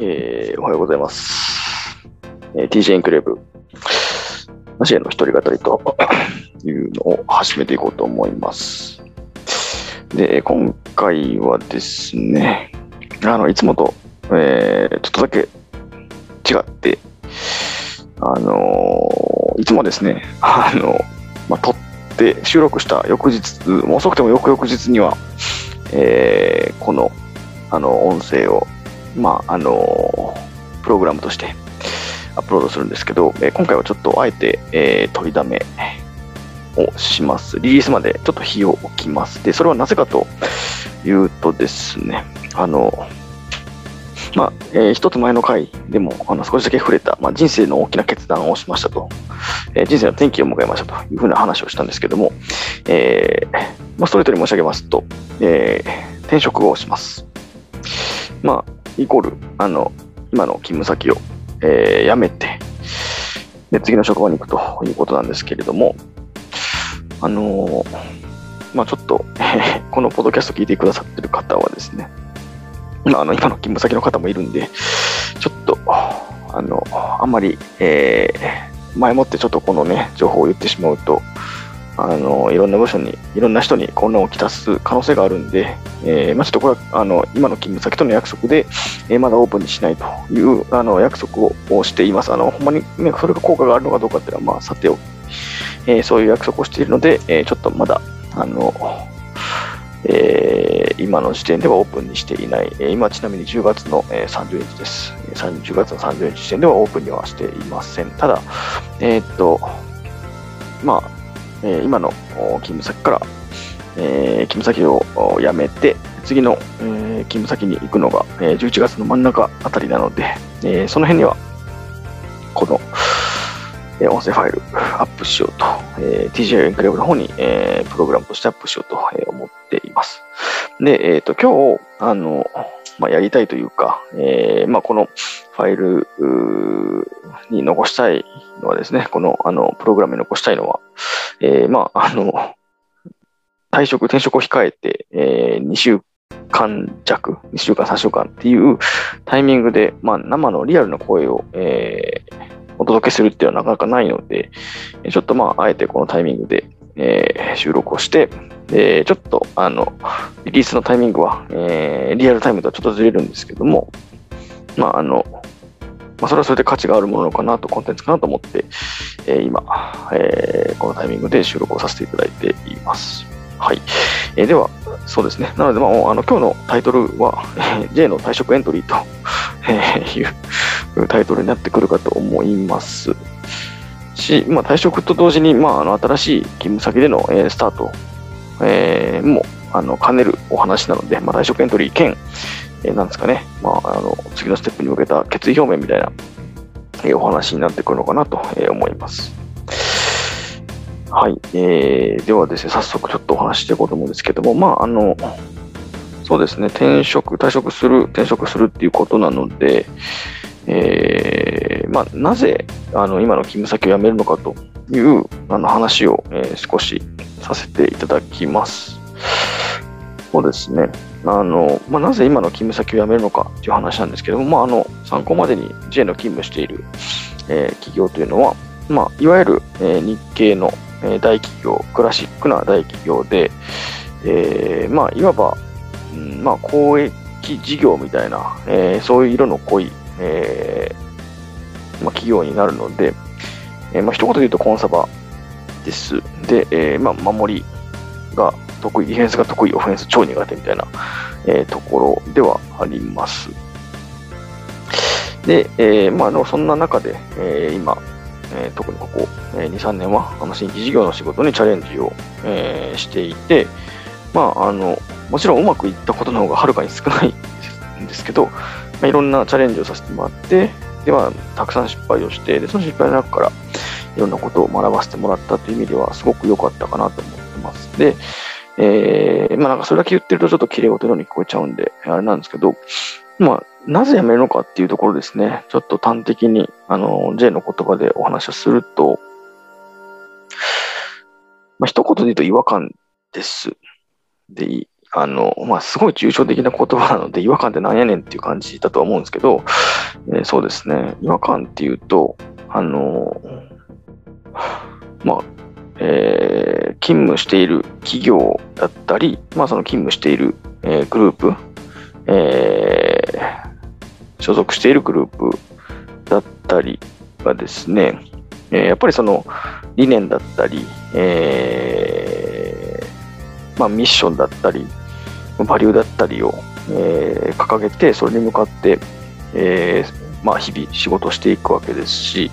えー、おはようございます。えー TJ エンクレーブ、マシエの一人語りと いうのを始めていこうと思います。で、今回はですね、あの、いつもと、えーちょっとだけ違って、あのーいつもですね、あの、まあ、撮って収録した翌日、もう遅くても翌々日には、えーこの、あの、音声をまあ、あのプログラムとしてアップロードするんですけど、え今回はちょっとあえて、えー取りだめをします。リリースまでちょっと日を置きます。で、それはなぜかというとですね、あの、まあ、えー一つ前の回でもあの少しだけ触れた、まあ、人生の大きな決断をしましたと、えー人生の転機を迎えましたというふうな話をしたんですけども、えーまあ、ストレートに申し上げますと、え転職をします。まあ、イコール、あの、今の勤務先を、えー辞めて、で、次の職場に行くということなんですけれども、あのーまあちょっと、え ーこのポッドキャスト聞いてくださってる方はですね、まあ、あの、今の勤務先の方もいるんで、ちょっと、あの、あんまり、えー前もってちょっとこのね、情報を言ってしまうと、あの、いろんな部署に、いろんな人に混乱をきたす可能性があるんで、えーまあちょっとこれは、あの、今の勤務先との約束で、えーまだオープンにしないというあの約束をしています。あの、ほんまに、ね、それが効果があるのかどうかっていうのは、まあ、さておき、えーそういう約束をしているので、えーちょっとまだ、あの、えー今の時点ではオープンにしていない。えー今、ちなみに10月の、えー30日です。えー30 10月の30日時点ではオープンにはしていません。ただ、えーっと、まあ、えー今の勤務先から、えー勤務先を辞めて、次の、えー勤務先に行くのが、えー11月の真ん中あたりなので、えーその辺には、この、えー音声ファイルアップしようと、えー TJ エンクレーブの方に、えープログラムとしてアップしようと、思ってます。で、えっ、と、今日、あの、まあ、やりたいというか、えーまあ、このファイルに残したいのはですね、この、あの、プログラムに残したいのは、えーまあ、あの、退職、転職を控えて、え2週間弱、2週間、3週間っていうタイミングで、まあ、生のリアルな声を、えーお届けするっていうのはなかなかないので、ちょっとまあ、あえてこのタイミングで、えー収録をして、で、ちょっと、あの、リリースのタイミングは、えーリアルタイムとはちょっとずれるんですけども、まあ、あの、まあ、それはそれで価値があるものかなと、コンテンツかなと思って、えー今、えーこのタイミングで収録をさせていただいています。はい。えーでは、そうですね。なので、まあ、あの今日のタイトルは、えー J の退職エントリーと、いうタイトルになってくるかと思います。し、まあ、退職と同時に、まあ、あの新しい勤務先での、えースタート、えーもあの兼ねるお話なので、まあ、退職エントリー兼、えーなんですかね、まあ、あの次のステップに向けた決意表明みたいな、えーお話になってくるのかなと、えー思います。はい、えーではですね、早速ちょっとお話ししていこうと思うんですけども、まあ、あの、そうですね、転職、退職する、転職するっていうことなので、えーまあ、なぜあの今の勤務先を辞めるのかというあの話を、えー少しさせていただきます。そうですね。あのまあ、なぜ今の勤務先を辞めるのかという話なんですけども、まあ、あの参考までに J の勤務している、えー企業というのは、まあ、いわゆる、えー日系の、えー大企業、クラシックな大企業で、えーまあ、いわば、うんまあ、公益事業みたいな、えーそういう色の濃い、えーまあ、企業になるので、えーまあ一言で言うとコンサバです。で、えーまあ、守りが得意、ディフェンスが得意、オフェンス超苦手みたいな、えーところではあります。で、えーまあ、のそんな中で、えー今、えー特にここ、えー2、3年はあの新規事業の仕事にチャレンジを、えーしていて、まあ、あのもちろんうまくいったことの方がはるかに少ないんですけど、まあ、いろんなチャレンジをさせてもらって、では、たくさん失敗をして、でその失敗の中からいろんなことを学ばせてもらったという意味では、すごく良かったかなと思ってます。で、えーまあなんかそれだけ言ってるとちょっと綺麗事のように聞こえちゃうんで、あれなんですけど、まあ、なぜ辞めるのかっていうところですね、ちょっと端的に、あの、J の言葉でお話をすると、まあ、一言で言うと違和感です。であの、まあ、すごい抽象的な言葉なので、違和感ってなんやねんっていう感じだと思うんですけど、えー、そうですね、違和感っていうと、あの、まあ、えー、勤務している企業だったり、まあ、その勤務している、えー、グループ、えー、所属しているグループだったりがですね、えー、やっぱりその理念だったり、えーまあ、ミッションだったり、バリューだったりを、えー、掲げて、それに向かって、えーまあ、日々仕事していくわけですし、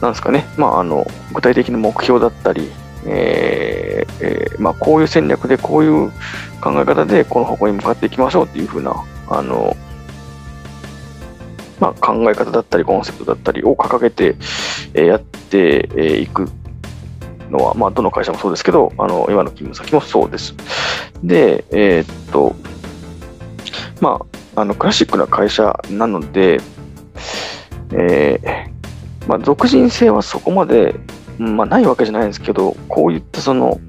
なんですかね、まあ、あの具体的な目標だったり、えーえーまあ、こういう戦略でこういう考え方でこの方向に向かっていきましょうっていうふうなあの、まあ、考え方だったりコンセプトだったりを掲げて、えー、やっていくのは、まあ、どの会社もそうですけど、あの今の勤務先もそうです。で、えー、っと、まあ、あのクラシックな会社なので、えーまあ、俗人性はそこまでまあ、ないわけじゃないんですけど、こういったその、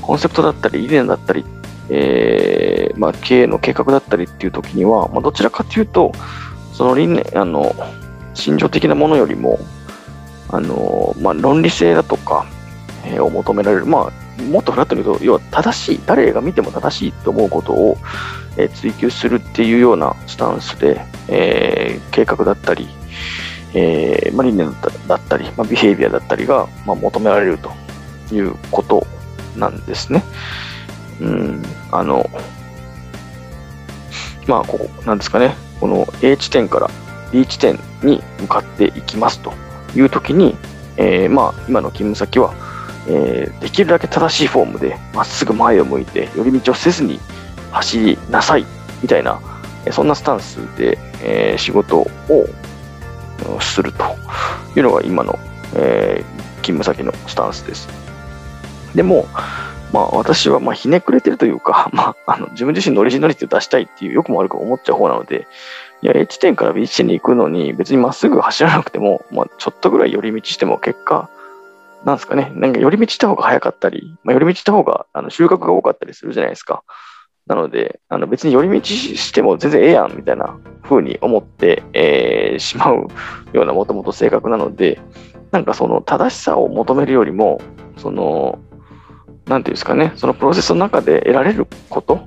コンセプトだったり、理念だったり、えー、まあ、経営の計画だったりっていう時には、まあ、どちらかというと、その理念、あの、心情的なものよりも、あの、まあ、論理性だとか、え、を求められる。まあ、もっとフラットに言うと、要は正しい、誰が見ても正しいと思うことを、え、追求するっていうようなスタンスで、えー、計画だったり、えーまあ、理念だったり、まあ、ビヘイビアだったりが、まあ、求められるということなんですね。うん、あの、まあ、ここ、なんですかね、この A 地点から B 地点に向かっていきますというときに、えー、まあ、今の勤務先は、えー、できるだけ正しいフォームでまっすぐ前を向いて寄り道をせずに走りなさいみたいな、そんなスタンスで、えー、仕事をするというのが今の、えー、勤務先のスタンスです。でも、まあ、私はまひねくれてるというか、まあ、あの自分自身のオリジナリティを出したいっていうよくも悪く思っちゃう方なので、いや、A 地点から B 地点に行くのに別にまっすぐ走らなくても、まあ、ちょっとぐらい寄り道しても結果、なんですかね、なんか寄り道した方が早かったり、まあ、寄り道した方があの収穫が多かったりするじゃないですか。なので、あの別に寄り道しても全然ええやんみたいな風に思って、えー、しまうようなもともと性格なので、なんかその正しさを求めるよりも、その、なんていうんですかね、そのプロセスの中で得られること、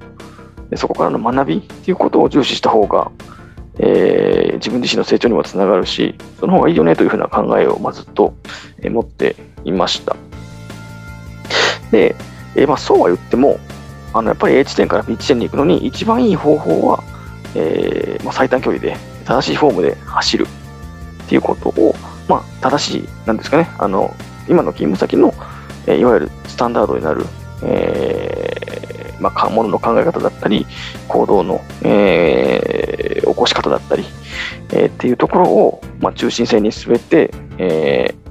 そこからの学びっていうことを重視した方が、えー、自分自身の成長にもつながるし、その方がいいよねというふうな考えを、まずっと、持っていました。で、え、まあ、そうは言っても、あのやっぱり A 地点から B 地点に行くのに一番いい方法は、えーまあ、最短距離で正しいフォームで走るっていうことを、まあ、正しい、なんですかね、あの今の勤務先の、えー、いわゆるスタンダードになる、えーまあ、ものの考え方だったり、行動の、えー、起こし方だったり、えー、っていうところを、まあ、中心線に据えて、えー、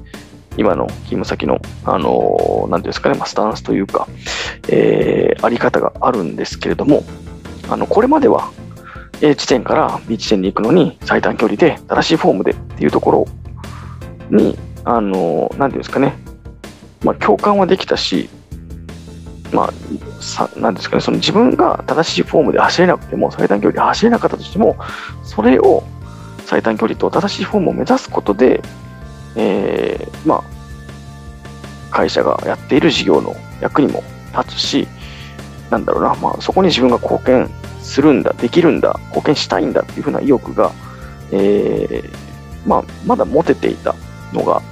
今の勤務先の、あの、なんていうんですかね、まあ、スタンスというか、えー、あり方があるんですけれども、あの、これまでは A 地点から B 地点に行くのに最短距離で正しいフォームでっていうところに、あの、なんていうんですかね、まあ、共感はできたし、まあ、さなんですかね、その自分が正しいフォームで走れなくても、最短距離で走れなかったとしても、それを最短距離と正しいフォームを目指すことで、えー、まあ、会社がやっている事業の役にも立つし、なんだろうな、まあ、そこに自分が貢献するんだ、できるんだ、貢献したいんだっていうふうな意欲が、えー、まあ、まだ持てていたのが、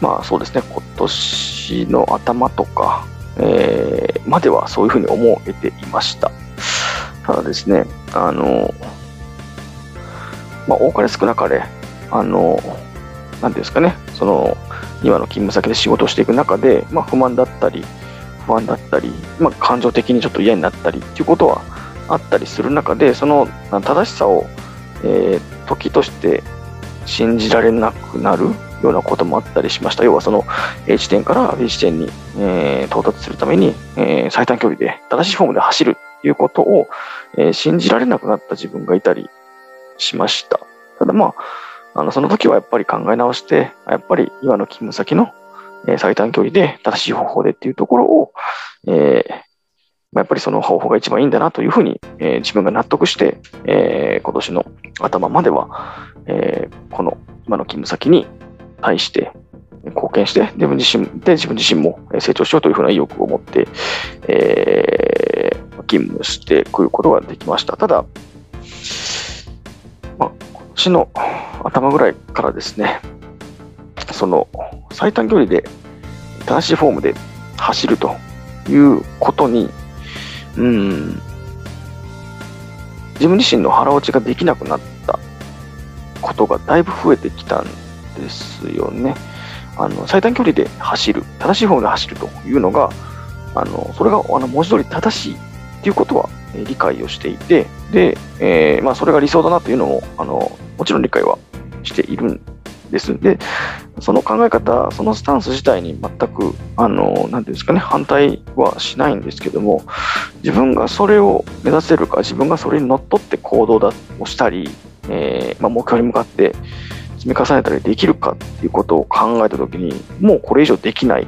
まあそうですね、今年の頭とか、えー、まではそういうふうに思えていました。ただですね、あの、まあ、多かれ少なかれ、あの、なんですかね、その、今の勤務先で仕事をしていく中で、まあ、不満だったり、不安だったり、まあ、感情的にちょっと嫌になったりっていうことはあったりする中で、その正しさを、えー、時として信じられなくなるようなこともあったりしました。要はその A 地点から B 地点に、えー、到達するために、えー、最短距離で正しいフォームで走るっていうことを、えー、信じられなくなった自分がいたりしました。ただまあ、あのその時はやっぱり考え直して、やっぱり今の勤務先の、え最短距離で正しい方法でっていうところを、えー、やっぱりその方法が一番いいんだなというふうに、えー、自分が納得して、えー、今年の頭までは、えー、この今の勤務先に対して貢献して、自分自身で自分自身も成長しようというふうな意欲を持って、えー、勤務してくることができました。ただ、まあ、年の頭ぐらいからですね、その最短距離で正しいフォームで走るということに、うん、自分自身の腹落ちができなくなったことがだいぶ増えてきたんですよね。あの最短距離で走る、正しいフォームで走るというのが、あのそれがあの文字通り正しいということは、理解をしていて、で、えー、まあ、それが理想だなというのをあのもちろん理解はしているんです。で、その考え方、そのスタンス自体に全く、あの、なていうんですかね、反対はしないんですけども、自分がそれを目指せるか、自分がそれにのっとって行動だをしたり、えー、まあ、目標に向かって積み重ねたりできるかっていうことを考えたときに、もうこれ以上できない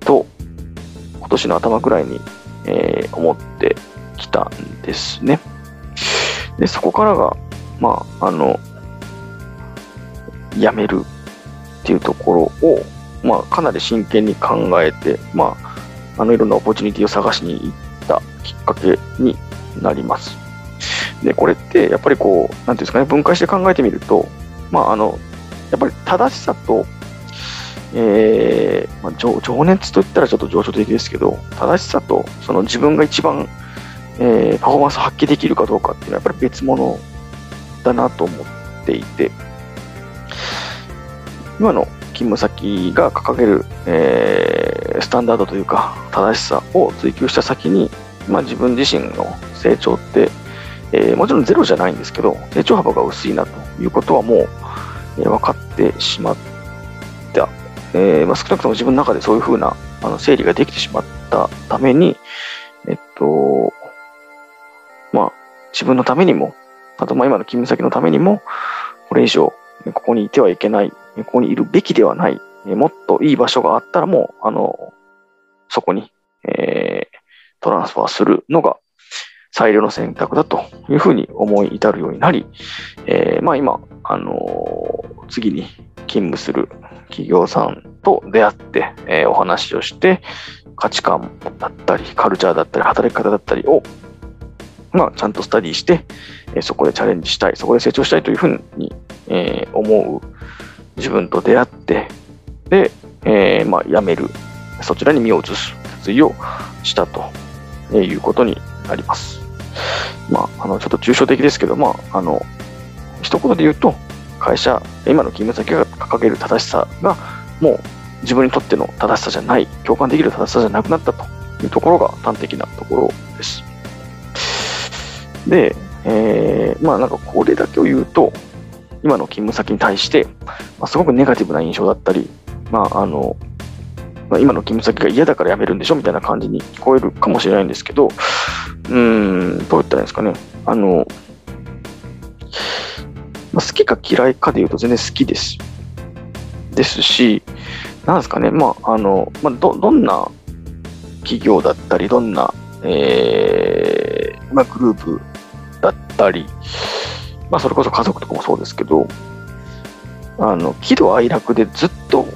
と、今年の頭ぐらいに、えー、思ってきたんですね。で、そこからが、まあ、あの、やめるっていうところを、まあ、かなり真剣に考えて、まあ、あのいろんなオポチュニティを探しに行ったきっかけになります。で、これってやっぱりこう、なんていうんですかね、分解して考えてみると、まあ、あの、やっぱり正しさと、えーまあ、情情熱といったらちょっと情緒的ですけど、正しさとその自分が一番、えー、パフォーマンス発揮できるかどうかっていうのはやっぱり別物だなと思っていて、今の勤務先が掲げる、えー、スタンダードというか正しさを追求した先に、まあ、自分自身の成長って、えー、もちろんゼロじゃないんですけど成長幅が薄いなということはもう、えー、分かってしまった、えまあ、少なくとも自分の中でそういうふうなあの整理ができてしまったために、えっとまあ、自分のためにもあとまあ今の勤務先のためにもこれ以上ここにいてはいけないここにいるべきではない、もっといい場所があったらもう、あの、そこに、えー、トランスファーするのが最良の選択だというふうに思い至るようになり、えー、まあ今、あのー、次に勤務する企業さんと出会って、えー、お話をして、価値観だったり、カルチャーだったり、働き方だったりを、まあ、ちゃんとスタディして、えそこでチャレンジしたい、そこで成長したいというふうに、え思う自分と出会って、で、えー、まあ、辞める、そちらに身を移す決意をしたということになります。まあ、あの、ちょっと抽象的ですけど、まあ、あの、一言で言うと、会社、今の勤務先が掲げる正しさが、もう自分にとっての正しさじゃない、共感できる正しさじゃなくなったというところが端的なところです。で、えー、まあなんかこれだけを言うと、今の勤務先に対して、まあ、すごくネガティブな印象だったり、まあ、あの、まあ、今の勤務先が嫌だから辞めるんでしょみたいな感じに聞こえるかもしれないんですけど、うん、どう言ったらいいんですかね。あの、まあ、好きか嫌いかで言うと全然好きです。ですし、なんですかね、まあ、あの、まあ、ど、どんな企業だったり、どんな、えー、まあ、グループだったり、まあ、それこそ家族とかもそうですけど、あの、喜怒哀楽でずっと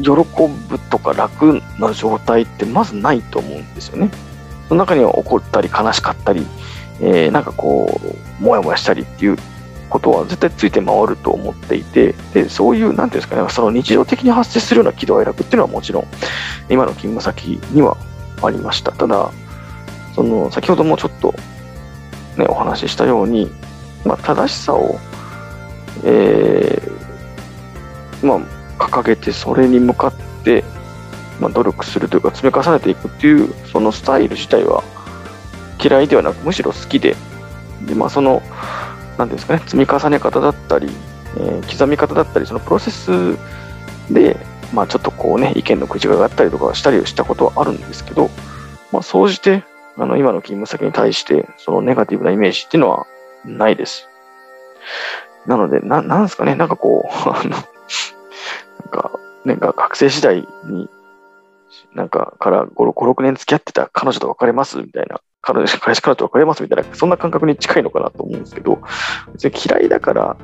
喜ぶとか楽な状態ってまずないと思うんですよね。その中には怒ったり悲しかったり、えー、なんかこう、もやもやしたりっていうことは絶対ついて回ると思っていて、で、そういう、なんていうんですかね、その日常的に発生するような喜怒哀楽っていうのはもちろん、今の勤務先にはありました。ただ、その、先ほどもちょっとね、お話ししたように、まあ、正しさを、えー、まあ、掲げてそれに向かって、まあ、努力するというか積み重ねていくっていうそのスタイル自体は嫌いではなくむしろ好きでで、まあ、その何ですかね積み重ね方だったり、えー、刻み方だったりそのプロセスで、まあ、ちょっとこうね意見の口が上がったりとかしたりしたことはあるんですけど、まあ、総じてあの今の勤務先に対してそのネガティブなイメージっていうのはないです。なので、な、なんですかね、なんかこう、あの、なんか、ね、学生時代に、なんかから5、6年付き合ってた彼女と別れますみたいな、彼女、彼氏彼女と別れますみたいな、そんな感覚に近いのかなと思うんですけど、別に嫌いだから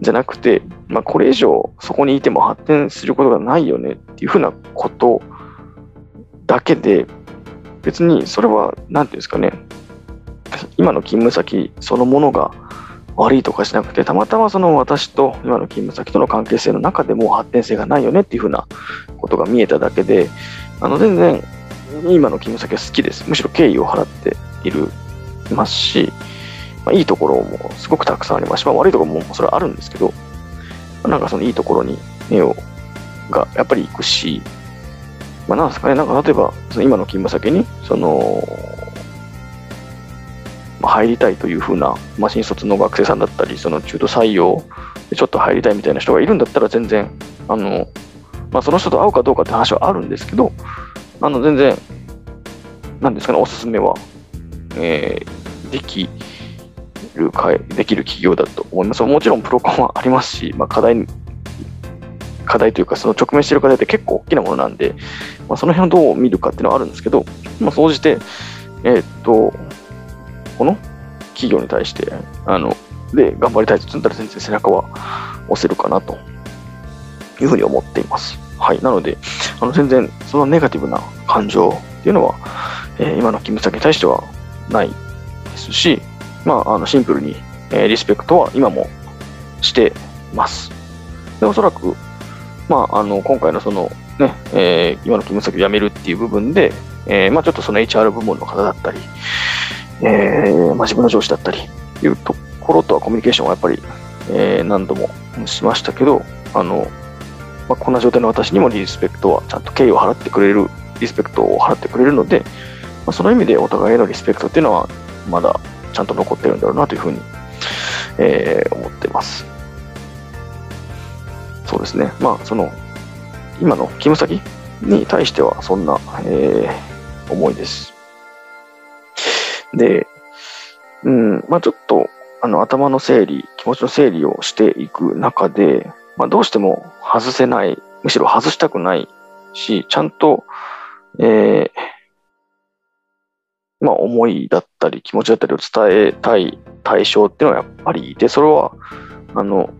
じゃなくて、まあ、これ以上そこにいても発展することがないよねっていうふうなことだけで、別にそれは、なんていうんですかね、今の勤務先そのものが悪いとかしなくて、たまたまその私と今の勤務先との関係性の中でも発展性がないよねっていうふうなことが見えただけで、あの全然今の勤務先は好きです。むしろ敬意を払っているますし、まあ、いいところもすごくたくさんありますし、まあ、悪いところもそれはあるんですけど、まあ、なんかそのいいところに目をがやっぱり行くし、まあ、なんですかね、なんか例えばその今の勤務先に、その、まあ、入りたいというふうな、まあ、新卒の学生さんだったり、その中途採用でちょっと入りたいみたいな人がいるんだったら全然、あの、まあ、その人と会うかどうかって話はあるんですけど、あの、全然、なんですかね、おすすめは、えー、できるか、できる企業だと思います。もちろんプロコンはありますし、まあ、課題、課題というか、その直面している課題って結構大きなものなんで、まあ、その辺をどう見るかっていうのはあるんですけど、まあ、総じて、えー、っと、この企業に対して、あの、で、頑張りたいと積んだら全然背中は押せるかなというふうに思っています。はい。なので、あの全然そのネガティブな感情っていうのは、えー、今の勤務先に対してはないですし、まあ、あのシンプルに、えー、リスペクトは今もしてます。で、おそらく、まあ、あの今回のその、ね、えー、今の勤務先を辞めるっていう部分で、えー、まあ、ちょっとその HR 部門の方だったり、えーまあ、自分の上司だったりいうところとはコミュニケーションはやっぱり、えー、何度もしましたけど、あのまあ、こんな状態の私にもリスペクトはちゃんと敬意を払ってくれる、リスペクトを払ってくれるので、まあ、その意味でお互いへのリスペクトっていうのはまだちゃんと残ってるんだろうなというふうに、えー、思ってます。そうですね。まあ、その、今の勤務先に対してはそんな、えー、思いです。で、うん、まあちょっと、あの、頭の整理、気持ちの整理をしていく中で、まあ、どうしても外せない、むしろ外したくないし、ちゃんと、えー、まあ、思いだったり気持ちだったりを伝えたい対象っていうのはやっぱりいて、それは、あの、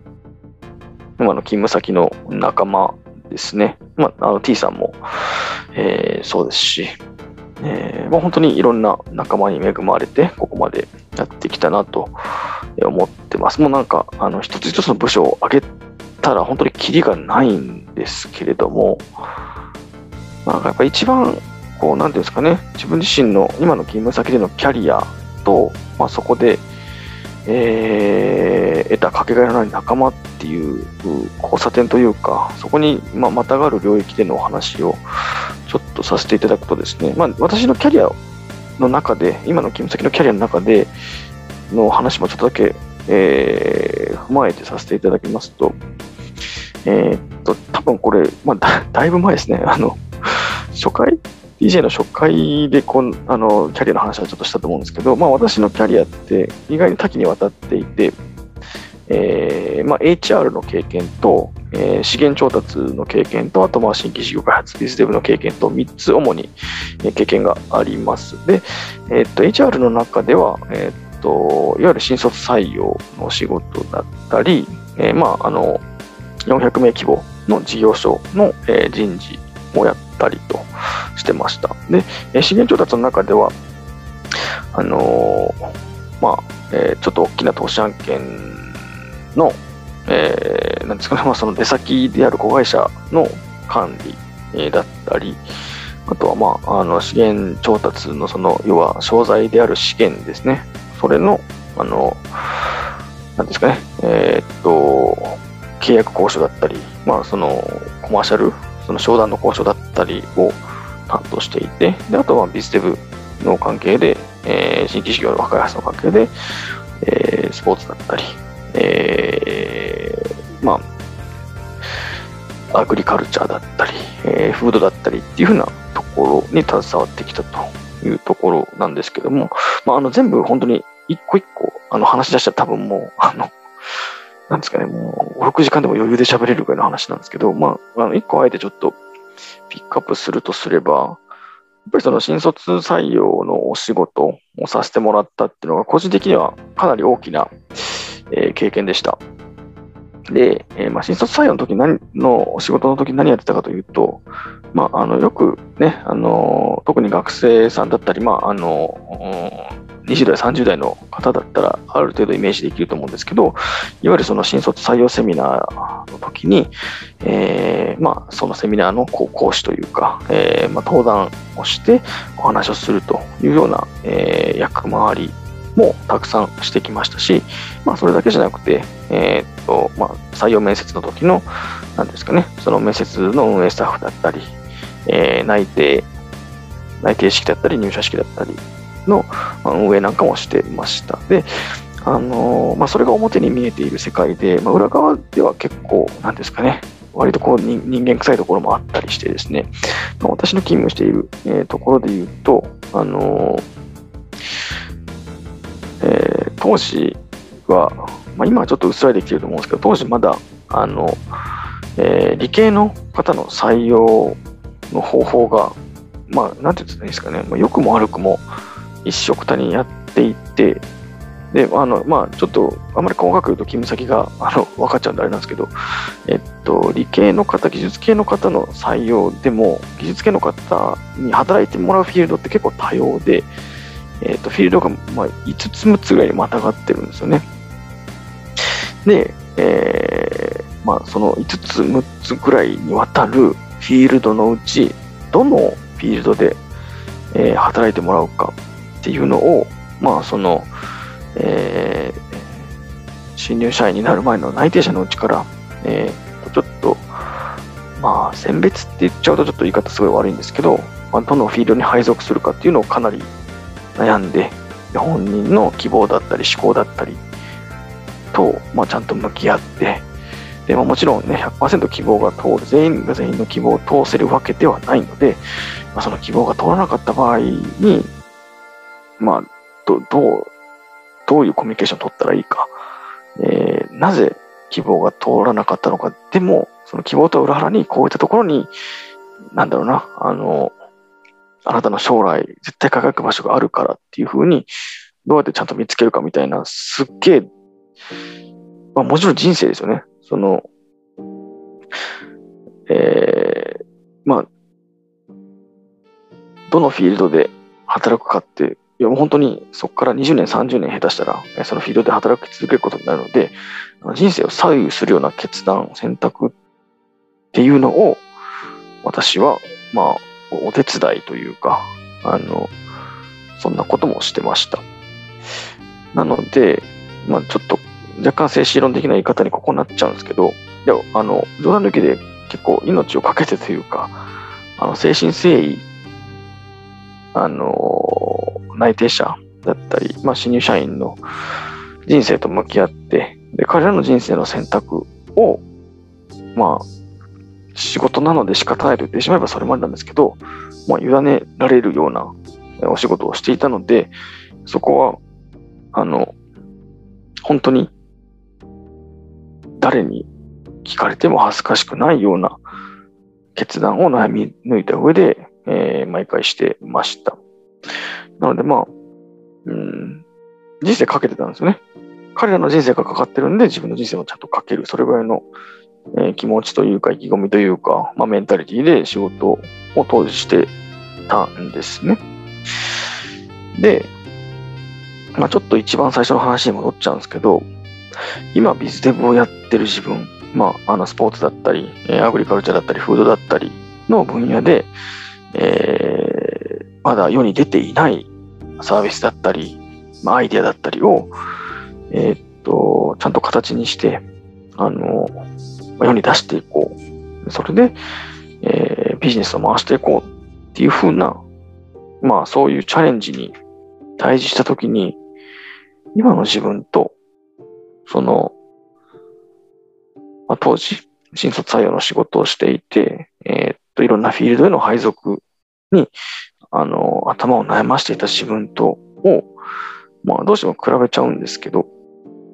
今の勤務先の仲間ですね。まあ、の T さんも、えー、そうですし、えー、まあ、本当にいろんな仲間に恵まれて、ここまでやってきたなと思ってます。もうなんか、あの、一つ一つの部署を上げたら本当にキリがないんですけれども、なんかやっぱ一番、こう、なんていうんですかね、自分自身の今の勤務先でのキャリアと、まあ、そこで、えー、得たかけがえのない仲間っていう交差点というか、そこに、まあ、またがる領域でのお話をちょっとさせていただくとですね、まあ、私のキャリアの中で、今の勤務先のキャリアの中での話もちょっとだけ、えー、踏まえてさせていただきますと、えー、っと、多分これ、まあだ、だいぶ前ですね、あの、初回 DJ の初回でこんあのキャリアの話はちょっとしたと思うんですけど、まあ、私のキャリアって意外に多岐にわたっていて、えーまあ、HR の経験と、えー、資源調達の経験と、あとまあ新規事業開発、ビズデブの経験と3つ主に経験があります。で、えー、っと HR の中では、えー、っといわゆる新卒採用の仕事だったり、えー、まああの400名規模の事業所の、えー、人事をやってたりとしてました。で、資源調達の中では、あのー、まあ、えー、ちょっと大きな投資案件の、えー、なんですかね、まあ、その出先である子会社の管理、えー、だったり、あとは、まあ、あの資源調達のその、要は商材である資源ですね。それの、あの、なんですかね、えー、っと、契約交渉だったり、まあ、そのコマーシャル、その商談の交渉だったりを担当していて、であとはビズデブの関係で、えー、新規事業の開発の関係で、えー、スポーツだったり、えー、まあ、アグリカルチャーだったり、えー、フードだったりっていうふうなところに携わってきたというところなんですけども、まあ、あの全部本当に一個一個あの話し出したら多分もう、あの、なんですかね、もう、5、6時間でも余裕で喋れるぐらいの話なんですけど、まあ、あの、一個あえてちょっと、ピックアップするとすれば、やっぱりその新卒採用のお仕事をさせてもらったっていうのが、個人的にはかなり大きな、えー、経験でした。で、えー、まあ、新卒採用の時何の仕事の時何やってたかというと、まあ、あのよくね、あの特に学生さんだったり、まああの20代、30代の方だったらある程度イメージできると思うんですけど、いわゆるその新卒採用セミナーの時に、えー、まあ、そのセミナーの講師というか、えー、まあ、登壇をしてお話をするというような、えー、役回りもたくさんしてきましたし、まあ、それだけじゃなくて、えー、っとまあ、採用面接の時の、なんですかね、その面接の運営スタッフだったり、えー、内定、内定式だったり、入社式だったりの運営なんかもしてました。で、あの、まあ、それが表に見えている世界で、まあ、裏側では結構、なんですかね、割とこう人間臭いところもあったりしてですね、まあ、私の勤務している、えー、ところで言うと、あのーえー、当時は、まあ、今はちょっと薄らいできてると思うんですけど、当時まだ、あの、えー、理系の方の採用の方法が、まあ、なんて言ったらいいんですかね、まあ、良くも悪くも一緒くたにやっていて、で、あの、まあ、ちょっと、あまり細かく言うと勤務先が、あの、分かっちゃうんであれなんですけど、えっと、理系の方、技術系の方の採用でも、技術系の方に働いてもらうフィールドって結構多様で、えっ、と、フィールドが、まあ、5つ、6つぐらいにまたがってるんですよね。で、えー、まあ、その5つ、6つぐらいにわたるフィールドのうち、どのフィールドで、えー、働いてもらうかっていうのを、まあ、その、えー、新入社員になる前の内定者のうちから、えー、ちょっと、まあ、選別って言っちゃうとちょっと言い方すごい悪いんですけど、まあ、どのフィールドに配属するかっていうのをかなり悩んで、本人の希望だったり思考だったりと、まあ、ちゃんと向き合って、でまあ、もちろんね、100%希望が通る、全員が全員の希望を通せるわけではないので、まあ、その希望が通らなかった場合に、まあ、どどう、どういうコミュニケーションを取ったらいいか、えー、なぜ希望が通らなかったのか、でも、その希望とは裏腹にこういったところに、なんだろうな、あの、あなたの将来絶対輝く場所があるからっていうふうに、どうやってちゃんと見つけるかみたいな、すっげえ、まあもちろん人生ですよね。その、えー、まあ、どのフィールドで働くかって、いやもう本当にそこから20年、30年下手したら、そのフィードで働き続けることになるので、人生を左右するような決断、選択っていうのを、私は、まあ、お手伝いというか、あの、そんなこともしてました。なので、まあちょっと若干精神論的な言い方にここになっちゃうんですけど、でも、あの、冗談抜きで結構命を懸けてというか、あの、精神誠意、あの、内定者だったり、まあ新入社員の人生と向き合って、で、彼らの人生の選択を、まあ、仕事なので仕方ないと言ってしまえばそれまでなんですけど、まあ、委ねられるようなお仕事をしていたので、そこは、あの、本当に誰に聞かれても恥ずかしくないような決断を悩み抜いた上で、えー、毎回してました。なのでまあ、うん、人生かけてたんですよね。彼らの人生がかかってるんで、自分の人生もちゃんとかける。それぐらいのえー、気持ちというか意気込みというか、まあ、メンタリティで仕事を当時してたんですね。で、まあ、ちょっと一番最初の話に戻っちゃうんですけど、今ビズデブをやってる自分、まあ、あのスポーツだったり、アグリカルチャーだったり、フードだったりの分野で、えー、まだ世に出ていないサービスだったり、まあ、アイデアだったりを、えー、っと、ちゃんと形にして、あの、世に出していこう。それで、えー、ビジネスを回していこうっていうふうな、まあそういうチャレンジに対峙したときに、今の自分と、その、まあ、当時、新卒採用の仕事をしていて、えー、っと、いろんなフィールドへの配属に、あの、頭を悩ましていた自分とを、まあどうしても比べちゃうんですけど、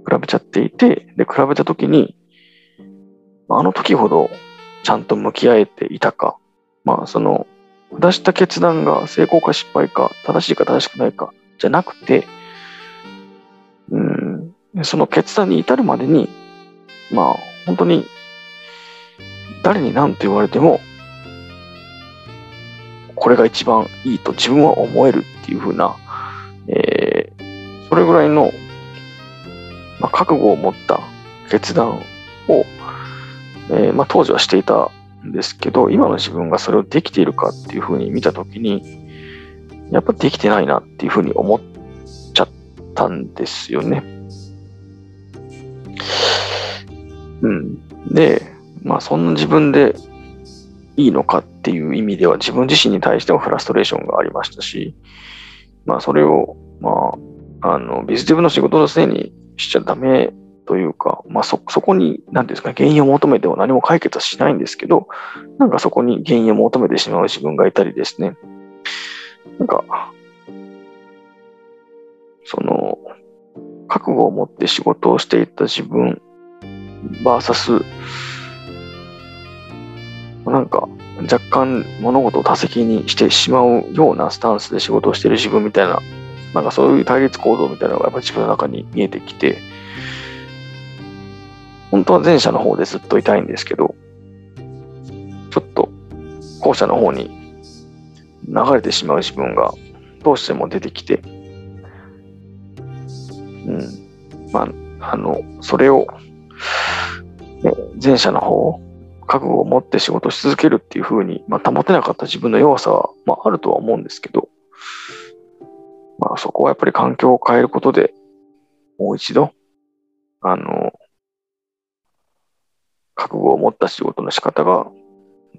比べちゃっていて、で、比べたときに、あの時ほどちゃんと向き合えていたか、まあその、出した決断が成功か失敗か、正しいか正しくないか、じゃなくて、うん、その決断に至るまでに、まあ本当に誰に何と言われても、これが一番いいと自分は思えるっていうふうな、えー、それぐらいの、まあ、覚悟を持った決断を、えー、まあ、当時はしていたんですけど、今の自分がそれをできているかっていうふうに見たときに、やっぱできてないなっていうふうに思っちゃったんですよね。うん。で、まあそんな自分でいいのかっていう意味では自分自身に対してもフラストレーションがありましたし、まあそれを、まあ、あの、ビジティブの仕事のせいにしちゃダメというか、まあそ、そこに、何ですか、原因を求めても何も解決はしないんですけど、なんかそこに原因を求めてしまう自分がいたりですね。なんか、その、覚悟を持って仕事をしていた自分、バーサス、なんか若干物事を多責にしてしまうようなスタンスで仕事をしている自分みたいな、なんかそういう対立行動みたいなのがやっぱ自分の中に見えてきて、本当は前者の方でずっといたいんですけど、ちょっと後者の方に流れてしまう自分がどうしても出てきて、うん。まあ、あの、それを、前者の方覚悟を持って仕事し続けるっていうふうに、まあ、保てなかった自分の弱さは、まあ、あるとは思うんですけど、まあ、そこはやっぱり環境を変えることでもう一度、あの、覚悟を持った仕事の仕方が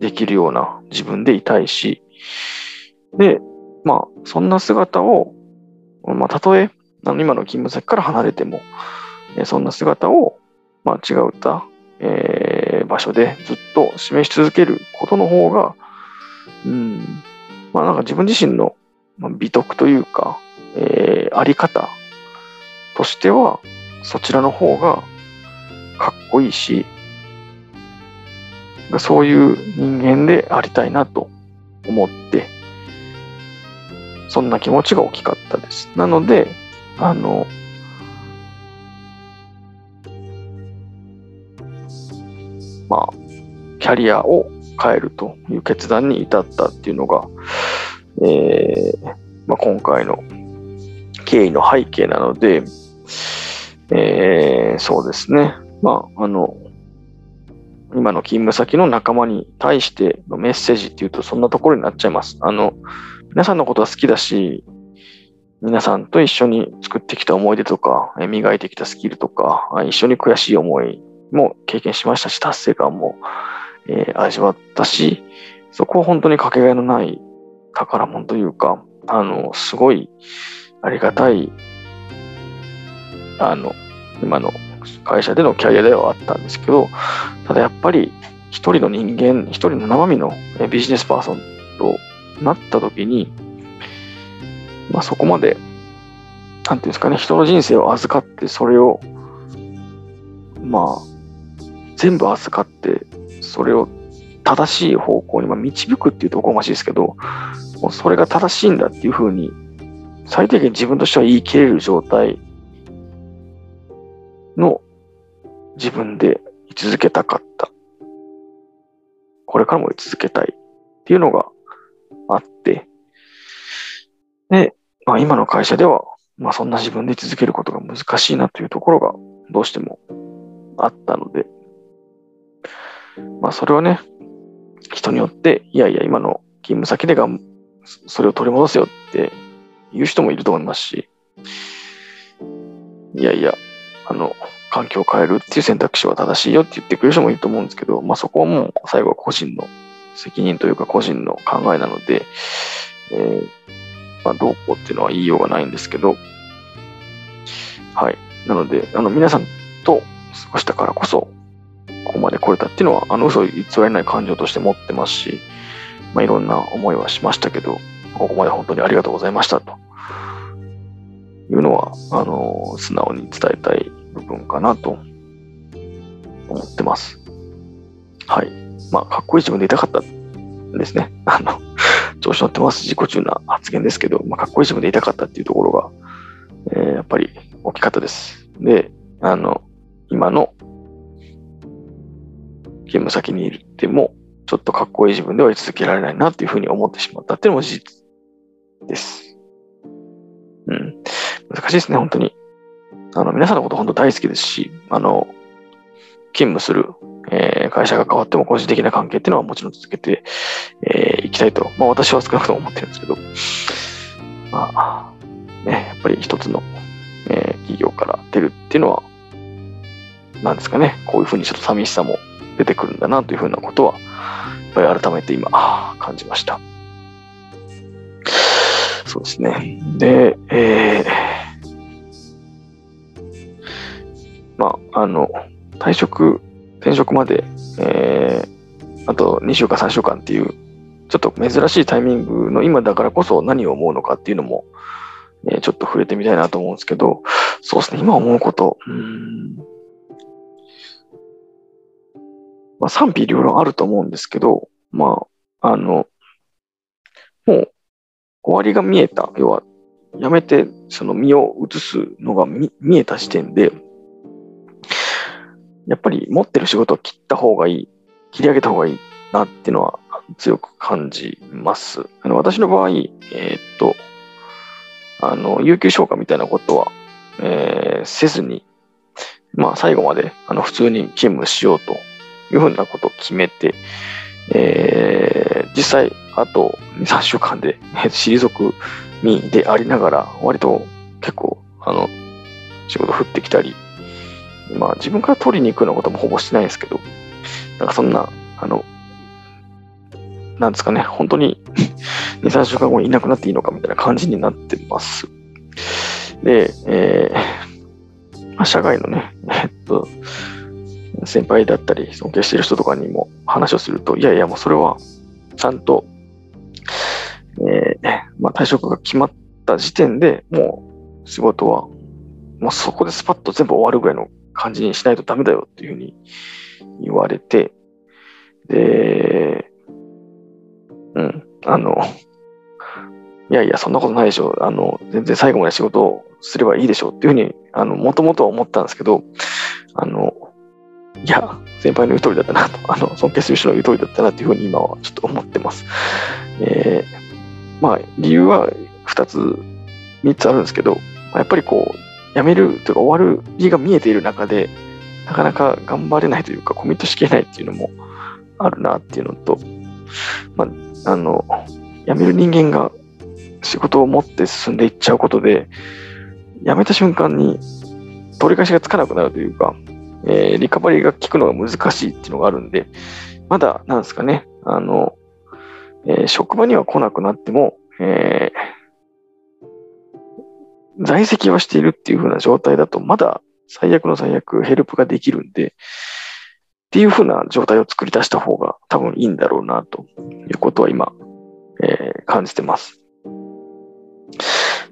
できるような自分でいたいし、で、まあ、そんな姿を、まあ、たとえ、あの今の勤務先から離れても、そんな姿を、まあ、違う歌、えー、場所でずっと示し続けることの方が、うん、まあなんか自分自身の美徳というか、えー、あり方としては、そちらの方がかっこいいし、そういう人間でありたいなと思って、そんな気持ちが大きかったです。なので、あの、まあ、キャリアを変えるという決断に至ったっていうのが、えーまあ、今回の経緯の背景なので、えー、そうですね。まあ、あの、今の勤務先の仲間に対してのメッセージっていうとそんなところになっちゃいます。あの、皆さんのことは好きだし、皆さんと一緒に作ってきた思い出とか、磨いてきたスキルとか、一緒に悔しい思いも経験しましたし、達成感も、えー、味わったし、そこは本当にかけがえのない宝物というか、あの、すごいありがたい、あの、今の会社でのキャリアではあったんですけど、ただやっぱり一人の人間、一人の生身のビジネスパーソンとなった時に、まあそこまで、なんていうんですかね、人の人生を預かってそれを、まあ、全部預かって、それを正しい方向に、導くっていうとおこましいですけど、もうそれが正しいんだっていうふうに、最低限自分としては言い切れる状態の自分で居続けたかった。これからも居続けたいっていうのがあって、で、まあ、今の会社では、まあ、そんな自分で居続けることが難しいなというところがどうしてもあったので、まあそれはね、人によって、いやいや、今の勤務先でがそれを取り戻すよって言う人もいると思いますし、いやいや、あの、環境を変えるっていう選択肢は正しいよって言ってくれる人もいると思うんですけど、まあそこはもう最後は個人の責任というか個人の考えなので、えー、まあどうこうっていうのは言いようがないんですけど、はい。なので、あの皆さんと過ごしたからこそ、ここまで来れたっていうのは、あの嘘を偽れない感情として持ってますし、まあ、いろんな思いはしましたけど、ここまで本当にありがとうございましたというのは、あの、素直に伝えたい部分かなと思ってます。はい。まあ、かっこいい自分でいたかったっですね。あの、調子乗ってます自己中な発言ですけど、まあ、かっこいい自分でいたかったっていうところが、えー、やっぱり大きかったです。で、あの、今の勤務先にいるっても、ちょっとかっこいい自分では居続けられないなっていうふうに思ってしまったっていうのも事実です。うん。難しいですね、本当に。あの、皆さんのこと本当大好きですし、あの、勤務する、えー、会社が変わっても個人的な関係っていうのはもちろん続けてい、えー、きたいと、まあ私は少なくとも思ってるんですけど、まあ、ね、やっぱり一つの、えー、企業から出るっていうのは、なんですかね、こういうふうにちょっと寂しさも出てくるんだなというふうなことは、やっぱり改めて今、感じました。そうですね。で、えー、まあ、あの、退職、転職まで、えー、あと2週間、3週間っていう、ちょっと珍しいタイミングの今だからこそ何を思うのかっていうのも、えー、ちょっと触れてみたいなと思うんですけど、そうですね、今思うこと、うんまあ、賛否両論あると思うんですけど、まあ、あの、もう終わりが見えた、要は、やめてその身を移すのが見見えた時点で、やっぱり持ってる仕事を切った方がいい、切り上げた方がいいなっていうのは強く感じます。あの私の場合、えー、っと、あの、有給消化みたいなことは、えー、せずに、まあ最後まであの普通に勤務しようというふうなことを決めて、えー、実際、あと2、3週間で 退く身でありながら、割と結構、あの、仕事降ってきたり、まあ自分から取りに行くようなこともほぼしてないんですけど、なんかそんな、あの、なんですかね、本当に 2、3週間後にいなくなっていいのかみたいな感じになってます。で、えー、社外のね、えっと、先輩だったり、尊敬している人とかにも話をすると、いやいや、もうそれは、ちゃんと、えー、まあ、退職が決まった時点でもう仕事は、もうそこでスパッと全部終わるぐらいの感じにしないとダメだよっていうふうに言われて、で、うん、あの、いやいや、そんなことないでしょ。あの、全然最後まで仕事をすればいいでしょうっていうふうに、あの、もともとは思ったんですけど、あの、いや、先輩の言う通りだったなと、あの、尊敬する人の言う通りだったなというふうに今はちょっと思ってます。えー、まあ、理由は2つ、3つあるんですけど、まあやっぱりこう、辞めるというか終わる日が見えている中で、なかなか頑張れないというか、コミットしきれないっていうのもあるなっていうのと、まあ、あの、辞める人間が仕事を持って進んでいっちゃうことで、辞めた瞬間に取り返しがつかなくなるというか、えー、リカバリーが効くのが難しいっていうのがあるんで、まだ、なんですかね、あの、えー、職場には来なくなっても、えー、在籍はしているっていう風な状態だと、まだ最悪の最悪ヘルプができるんで、っていう風な状態を作り出した方が多分いいんだろうな、ということは今、えー、感じてます。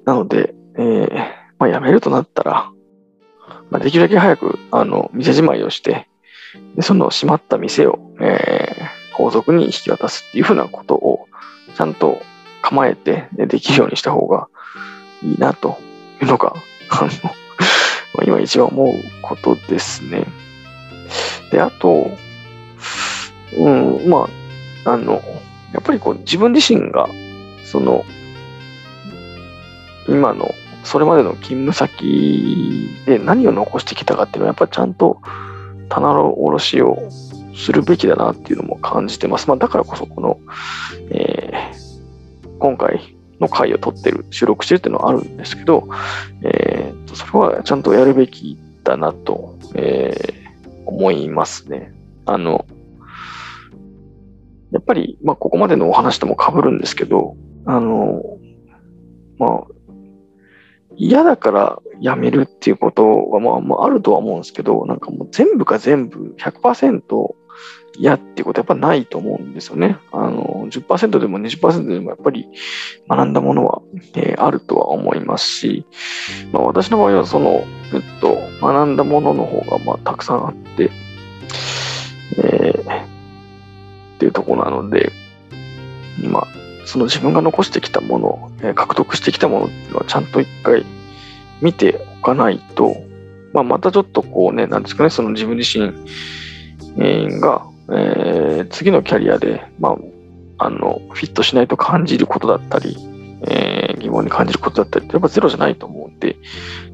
なので、えー、まあ、辞めるとなったら、まあ、できるだけ早く、あの、店じまいをして、でその閉まった店を、えー、皇族に引き渡すっていうふうなことを、ちゃんと構えてできるようにした方がいいなというのが、あの、今一番思うことですね。で、あと、うん、まあ、あの、やっぱりこう自分自身が、その、今のそれまでの勤務先で何を残してきたかっていうのは、やっぱりちゃんと棚の卸しをするべきだなっていうのも感じてます。まあ、だからこそ、この、えー、今回の回を取ってる、収録してるっていうのはあるんですけど、えー、それはちゃんとやるべきだなと、えー、思いますね。あの、やっぱり、まあ、ここまでのお話とも被るんですけど、あの、まあ、嫌だからやめるっていうことはまあ、まあ、あるとは思うんですけど、なんかもう全部が全部100%嫌っていうことはやっぱないと思うんですよね。あの、10%でも20%でもやっぱり学んだものは、えー、あるとは思いますし、まあ、私の場合はその、えっと、学んだものの方がまあたくさんあって、えー、っていうとこなので、まあ、その自分が残してきたもの、えー、獲得してきたものっていうのはちゃんと一回見ておかないと、まあ、またちょっとこうね、なんですかね、その自分自身が、えー、次のキャリアで、まあ、あの、フィットしないと感じることだったり、えー、疑問に感じることだったりってやっぱゼロじゃないと思うんで、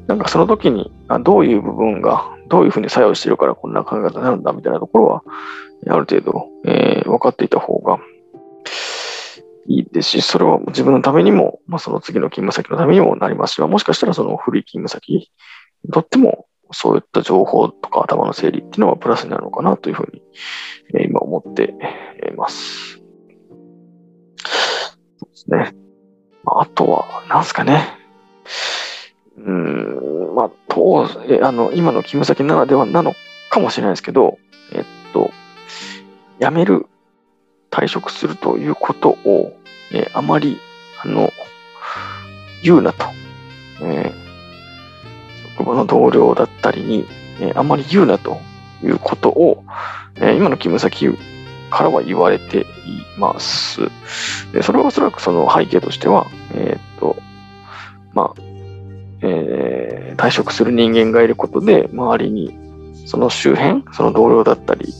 なんかその時にあどういう部分がどういうふうに作用しているからこんな考え方になるんだみたいなところは、ある程度、えー、分かっていた方がいいですし、それは自分のためにも、まあ、その次の勤務先のためにもなりますし、もしかしたらその古い勤務先にとっても、そういった情報とか頭の整理っていうのはプラスになるのかなというふうに、え、今思っています。そうですね。あとは、なんすかね。うん、まあ、と、えあの、今の勤務先ならではなのかもしれないですけど、えっと、辞める、退職するということを、えあまり、あの、言うなと。え、職場の同僚だったりに、えあまり言うなということを、え今の勤務先からは言われています。でそれはおそらくその背景としては、えっ、と、まあ、えー、退職する人間がいることで、周りに、その周辺、その同僚だったり、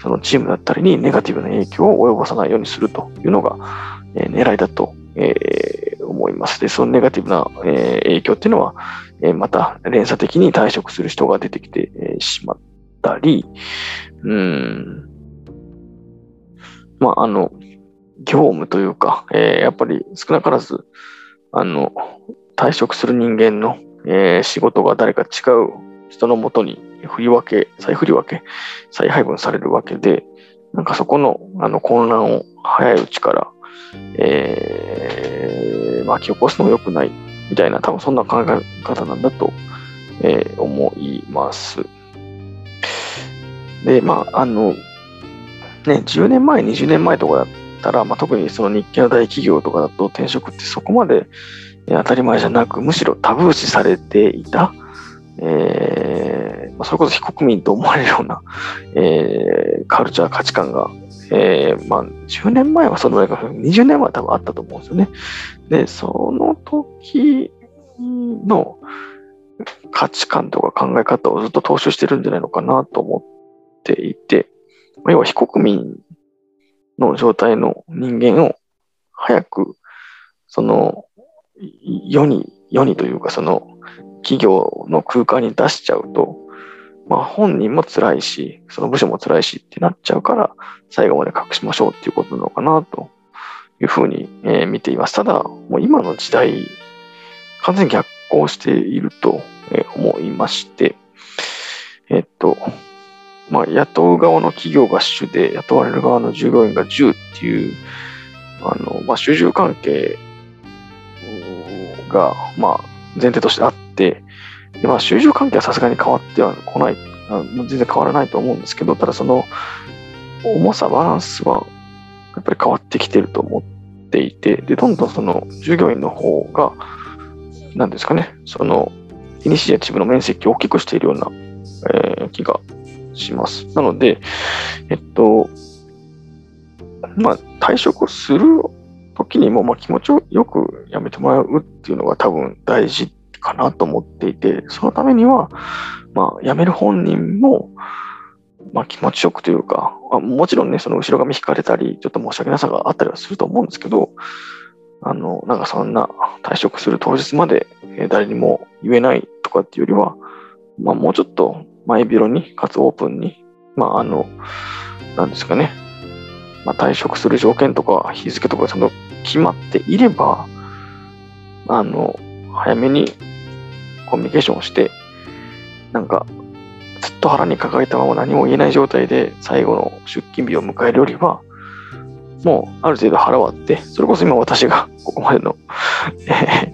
そのチームだったりにネガティブな影響を及ぼさないようにするというのが、えー、狙いだと、えー、思います。で、そのネガティブな、えー、影響っていうのは、えー、また連鎖的に退職する人が出てきて、えー、しまったり、うん、まあ、あの、業務というか、えー、やっぱり少なからず、あの、退職する人間の、えー、仕事が誰か違う人のもとに振り分け、再振り分け、再配分されるわけで、なんかそこのあの混乱を早いうちから、えー、巻き起こすのも良くないみたいな、多分そんな考え方なんだと、えー、思います。で、まあ、あの、ね、10年前、20年前とかだったら、まあ、特にその日系の大企業とかだと転職ってそこまで当たり前じゃなく、むしろタブー視されていた、えー、まあそれこそ非国民と思われるような、えー、カルチャー、価値観が、えー、まあ、10年前はそのぐらいか、20年前は多分あったと思うんですよね。で、その時の価値観とか考え方をずっと踏襲してるんじゃないのかなと思っていて、要は非国民の状態の人間を早く、その、世に、世にというか、その、企業の空間に出しちゃうと、まあ本人も辛いし、その部署も辛いしってなっちゃうから、最後まで隠しましょうっていうことなのかなというふうに、えー、見ています。ただ、もう今の時代、完全に逆行していると思いまして、えっと、まあ、雇う側の企業が主で、雇われる側の従業員が10っていう、あの、まあ、主従関係が、まあ、前提としてあって、でまあ、主従関係はさすがに変わっては来ない、全然変わらないと思うんですけど、ただその、重さ、バランスは、やっぱり変わってきてると思っていて、で、どんどんその、従業員の方が、なんですかね、その、イニシアチブの面積を大きくしているような、えー、気がします。なので、えっと、まあ、退職する時にも、まあ、気持ちをよくやめてもらうっていうのが多分大事かなと思っていて、そのためには、まあ、辞める本人も、まあ、気持ちよくというか、もちろんね、その後ろ髪引かれたり、ちょっと申し訳なさがあったりはすると思うんですけど、あの、なんかそんな退職する当日まで誰にも言えないとかっていうよりは、まあ、もうちょっと前広に、かつオープンに、まあ、あの、なんですかね、まあ、退職する条件とか日付とかその決まっていれば、あの、早めにコミュニケーションをして、なんか、ずっと腹に抱えたまま何も言えない状態で最後の出勤日を迎えるよりは、もうある程度腹割って、それこそ今私がここまでの、え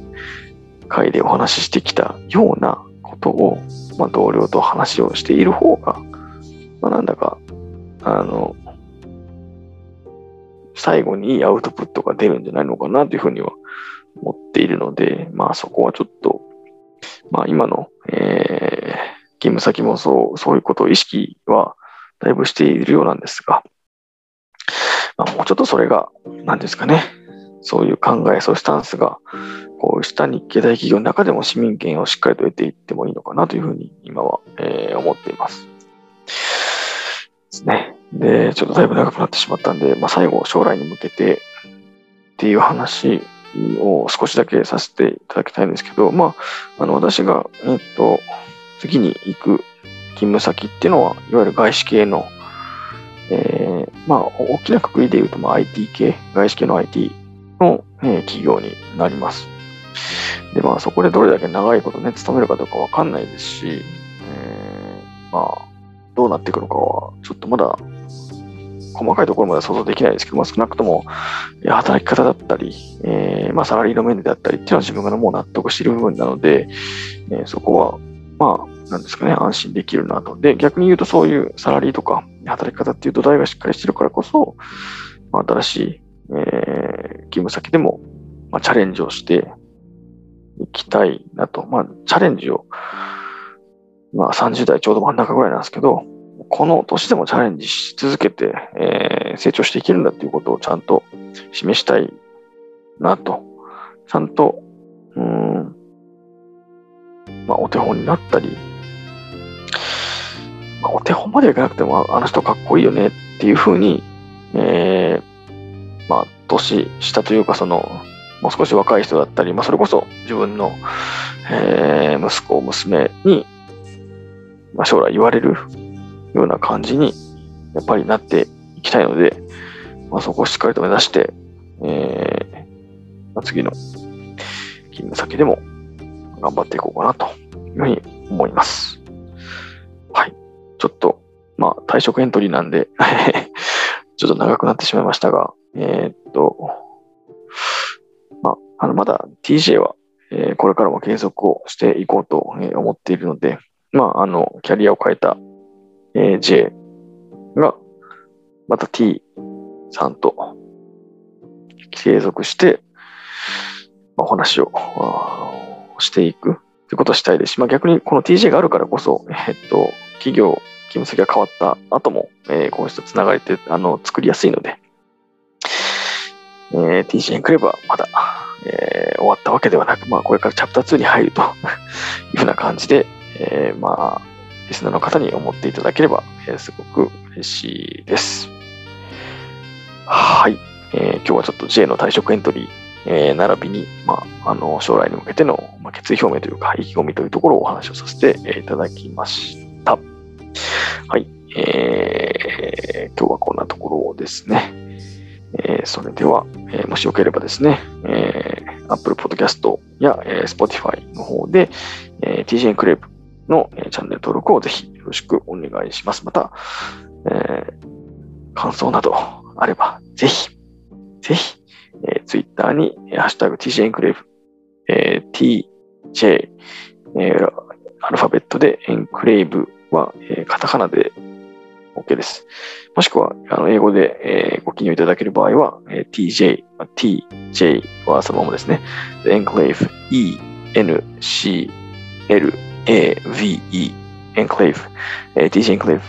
ー、回でお話ししてきたようなことをまあ、同僚と話をしている方が、まあ、なんだか、あの、最後にいいアウトプットが出るんじゃないのかなというふうには思っているので、まあそこはちょっと、まあ今の、えー、勤務先もそう、そういうことを意識はだいぶしているようなんですが、まあ、もうちょっとそれが、何ですかね、そういう考え、そういうスタンスが、こうした日系大企業の中でも市民権をしっかりと得ていってもいいのかなというふうに今は、えー、思っています。ですね。で、ちょっとだいぶ長くなってしまったんで、まあ、最後、将来に向けてっていう話を少しだけさせていただきたいんですけど、まあ、あの、私が、えっと、次に行く勤務先っていうのは、いわゆる外資系の、えー、まあ、大きなくくりで言うと、まあ、IT 系、外資系の IT の、えー、企業になります。で、まあ、そこでどれだけ長いことね、勤めるかどうかわかんないですし、えー、まあ、どうなっていくのかは、ちょっとまだ、細かいところまで想像できないですけど、まあ、少なくとも、働き方だったり、えー、まあ、サラリーの面であったりっていうのは自分がもう納得している部分なので、えー、そこは、まあ、なんですかね、安心できるなと。で、逆に言うとそういうサラリーとか働き方っていう土台がしっかりしてるからこそ、まあ、新しい、えー、勤務先でも、まあ、チャレンジをしていきたいなと。まあ、チャレンジを、まあ、30代ちょうど真ん中ぐらいなんですけど、この年でもチャレンジし続けて、えー、成長していけるんだっていうことをちゃんと示したいなと。ちゃんと、うん、まあ、お手本になったり、まあ、お手本までいかなくても、あの人かっこいいよねっていうふうに、えー、まあ、年下というか、その、もう少し若い人だったり、まあ、それこそ自分の、えー、息子、娘に、まあ、将来言われるような感じに、やっぱりなっていきたいので、まあ、そこをしっかりと目指して、えーまあ、次の勤務先でも頑張っていこうかなというふうに思います。はい。ちょっと、まあ、退職エントリーなんで ちょっと長くなってしまいましたが、えー、っと、まあ、あの、まだ TJ は、えー、これからも継続をしていこうと思っているので、まあ、あの、キャリアを変えた、えー、J が、また T さんと継続して、お話をしていくということをしたいですし、まあ、逆にこの TJ があるからこそ、えっと、企業、勤務先が変わった後も、えー、こうしたつながりってあの作りやすいので、えー、TJ エンクレーブはまだ、えー、終わったわけではなく、まあ、これからチャプター2に入ると いうふうな感じで、えー、まあ、リスナーの方に思っていただければ、えー、すごく嬉しいです。はい、えー。今日はちょっと J の退職エントリー、えー、並びに、まあ、あの将来に向けての、まあ、決意表明というか意気込みというところをお話をさせていただきました。はい、えー、今日はこんなところですね。えー、それでは、えー、もしよければですね、えー、Apple Podcast や、えー、Spotify の方で、えー、TJ エンクレープの、え、チャンネル登録をぜひよろしくお願いします。また、えー、感想などあれば、ぜひ、ぜひ、えー、ツイッターに、え、ハッシュタグ TJ エンクレーブ、えー、TJ、えー、アルファベットでエンクレーブは、えー、カタカナで OK です。もしくは、あの英語で、えー、ご記入いただける場合は、えー、TJ、TJ はそのままですね。エンクレーブ、E、N、C、L、A、V、E、エンクレーブ、えー、TJ エンクレー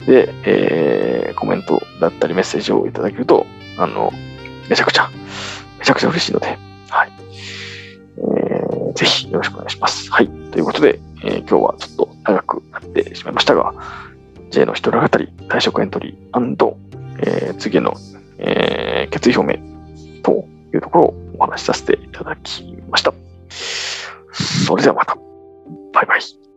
ブで、えー、コメントだったりメッセージをいただけると、あの、めちゃくちゃ、めちゃくちゃ嬉しいので、はい。えー、ぜひよろしくお願いします。はい。ということで、えー、今日はちょっと長くなってしまいましたが、J の一人語り、退職エントリー、えー、次の、えー、決意表明というところをお話しさせていただきました。それではまた。バイバイ。